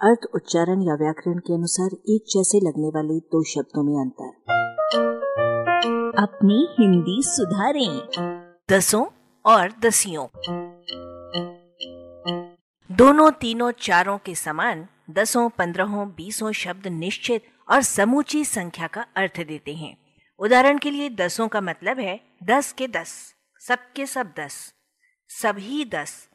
अर्थ, उच्चारण या व्याकरण के अनुसार एक जैसे लगने वाले दो शब्दों में अंतर अपनी हिंदी सुधारें। दसों और दसियों। दोनों तीनों चारों के समान दसों, पंद्रहों, बीसों शब्द निश्चित और समूची संख्या का अर्थ देते हैं। उदाहरण के लिए दसों का मतलब है दस के दस, सबके सब दस, सभी दस।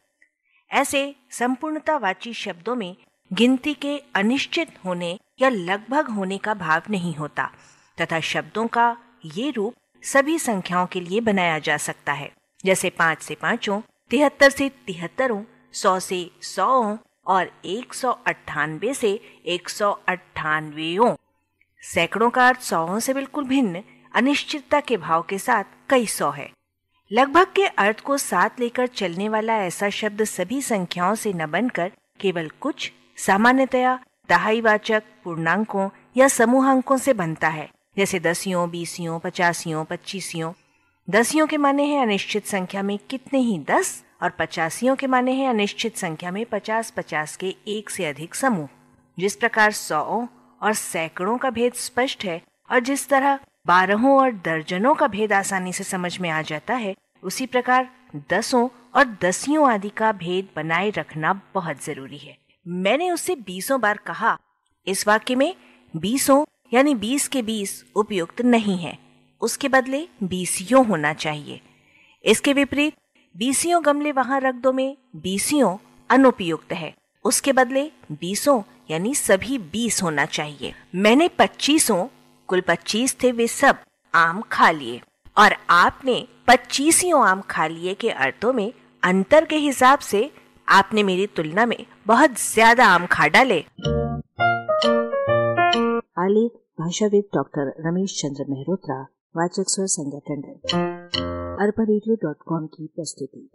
ऐसे संपूर्णतावाची शब्दों में गिनती के अनिश्चित होने या लगभग होने का भाव नहीं होता, तथा शब्दों का ये रूप सभी संख्याओं के लिए बनाया जा सकता है। जैसे पाँच से पाँचों, तिहत्तर से तिहत्तरों, सौ से सौ और एक सौ अट्ठानवे से एक सौ अट्ठानवे सैकड़ों का अर्थ सौ से बिल्कुल भिन्न, अनिश्चितता के भाव के साथ कई सौ है। लगभग के अर्थ को साथ लेकर चलने वाला ऐसा शब्द सभी संख्याओं से न बनकर केवल कुछ सामान्यतया दहाईवाचक पूर्णांकों या समूह अंकों से बनता है, जैसे दसियों, बीसियों, पचासियों, पच्चीसियों। दसियों के माने हैं अनिश्चित संख्या में कितने ही दस और पचासियों के माने हैं अनिश्चित संख्या में पचास पचास के एक से अधिक समूह। जिस प्रकार सौ और सैकड़ों का भेद स्पष्ट है और जिस तरह बारहों और दर्जनों का भेद आसानी से समझ में आ जाता है, उसी प्रकार दसों और दसियों आदि का भेद बनाए रखना बहुत ज़रूरी है। मैंने उससे बीसों बार कहा, इस वाक्य में बीसों यानी बीस के बीस उपयुक्त नहीं है। उसके बदले बीसियों होना चाहिए। इसके विपरीत, बीसियों गमले वहाँ रख दो में बीसियों अनुपयुक्त है। उसके बदले बीसों यानी सभी बीस होना चाहिए। मैंने पच्चीसों, कुल पच्चीस थे वे सब आम खा लिए। और आपने पच्चीसियों आम खा लिए के अर्थों में अंतर के हिसाब से आपने मेरी तुलना में बहुत ज़्यादा आम खा डाले आलेख भाषाविद डॉक्टर रमेश चंद्र मेहरोत्रा, वाचक स्वर संज्ञा टंडन। अरबा की प्रस्तुति।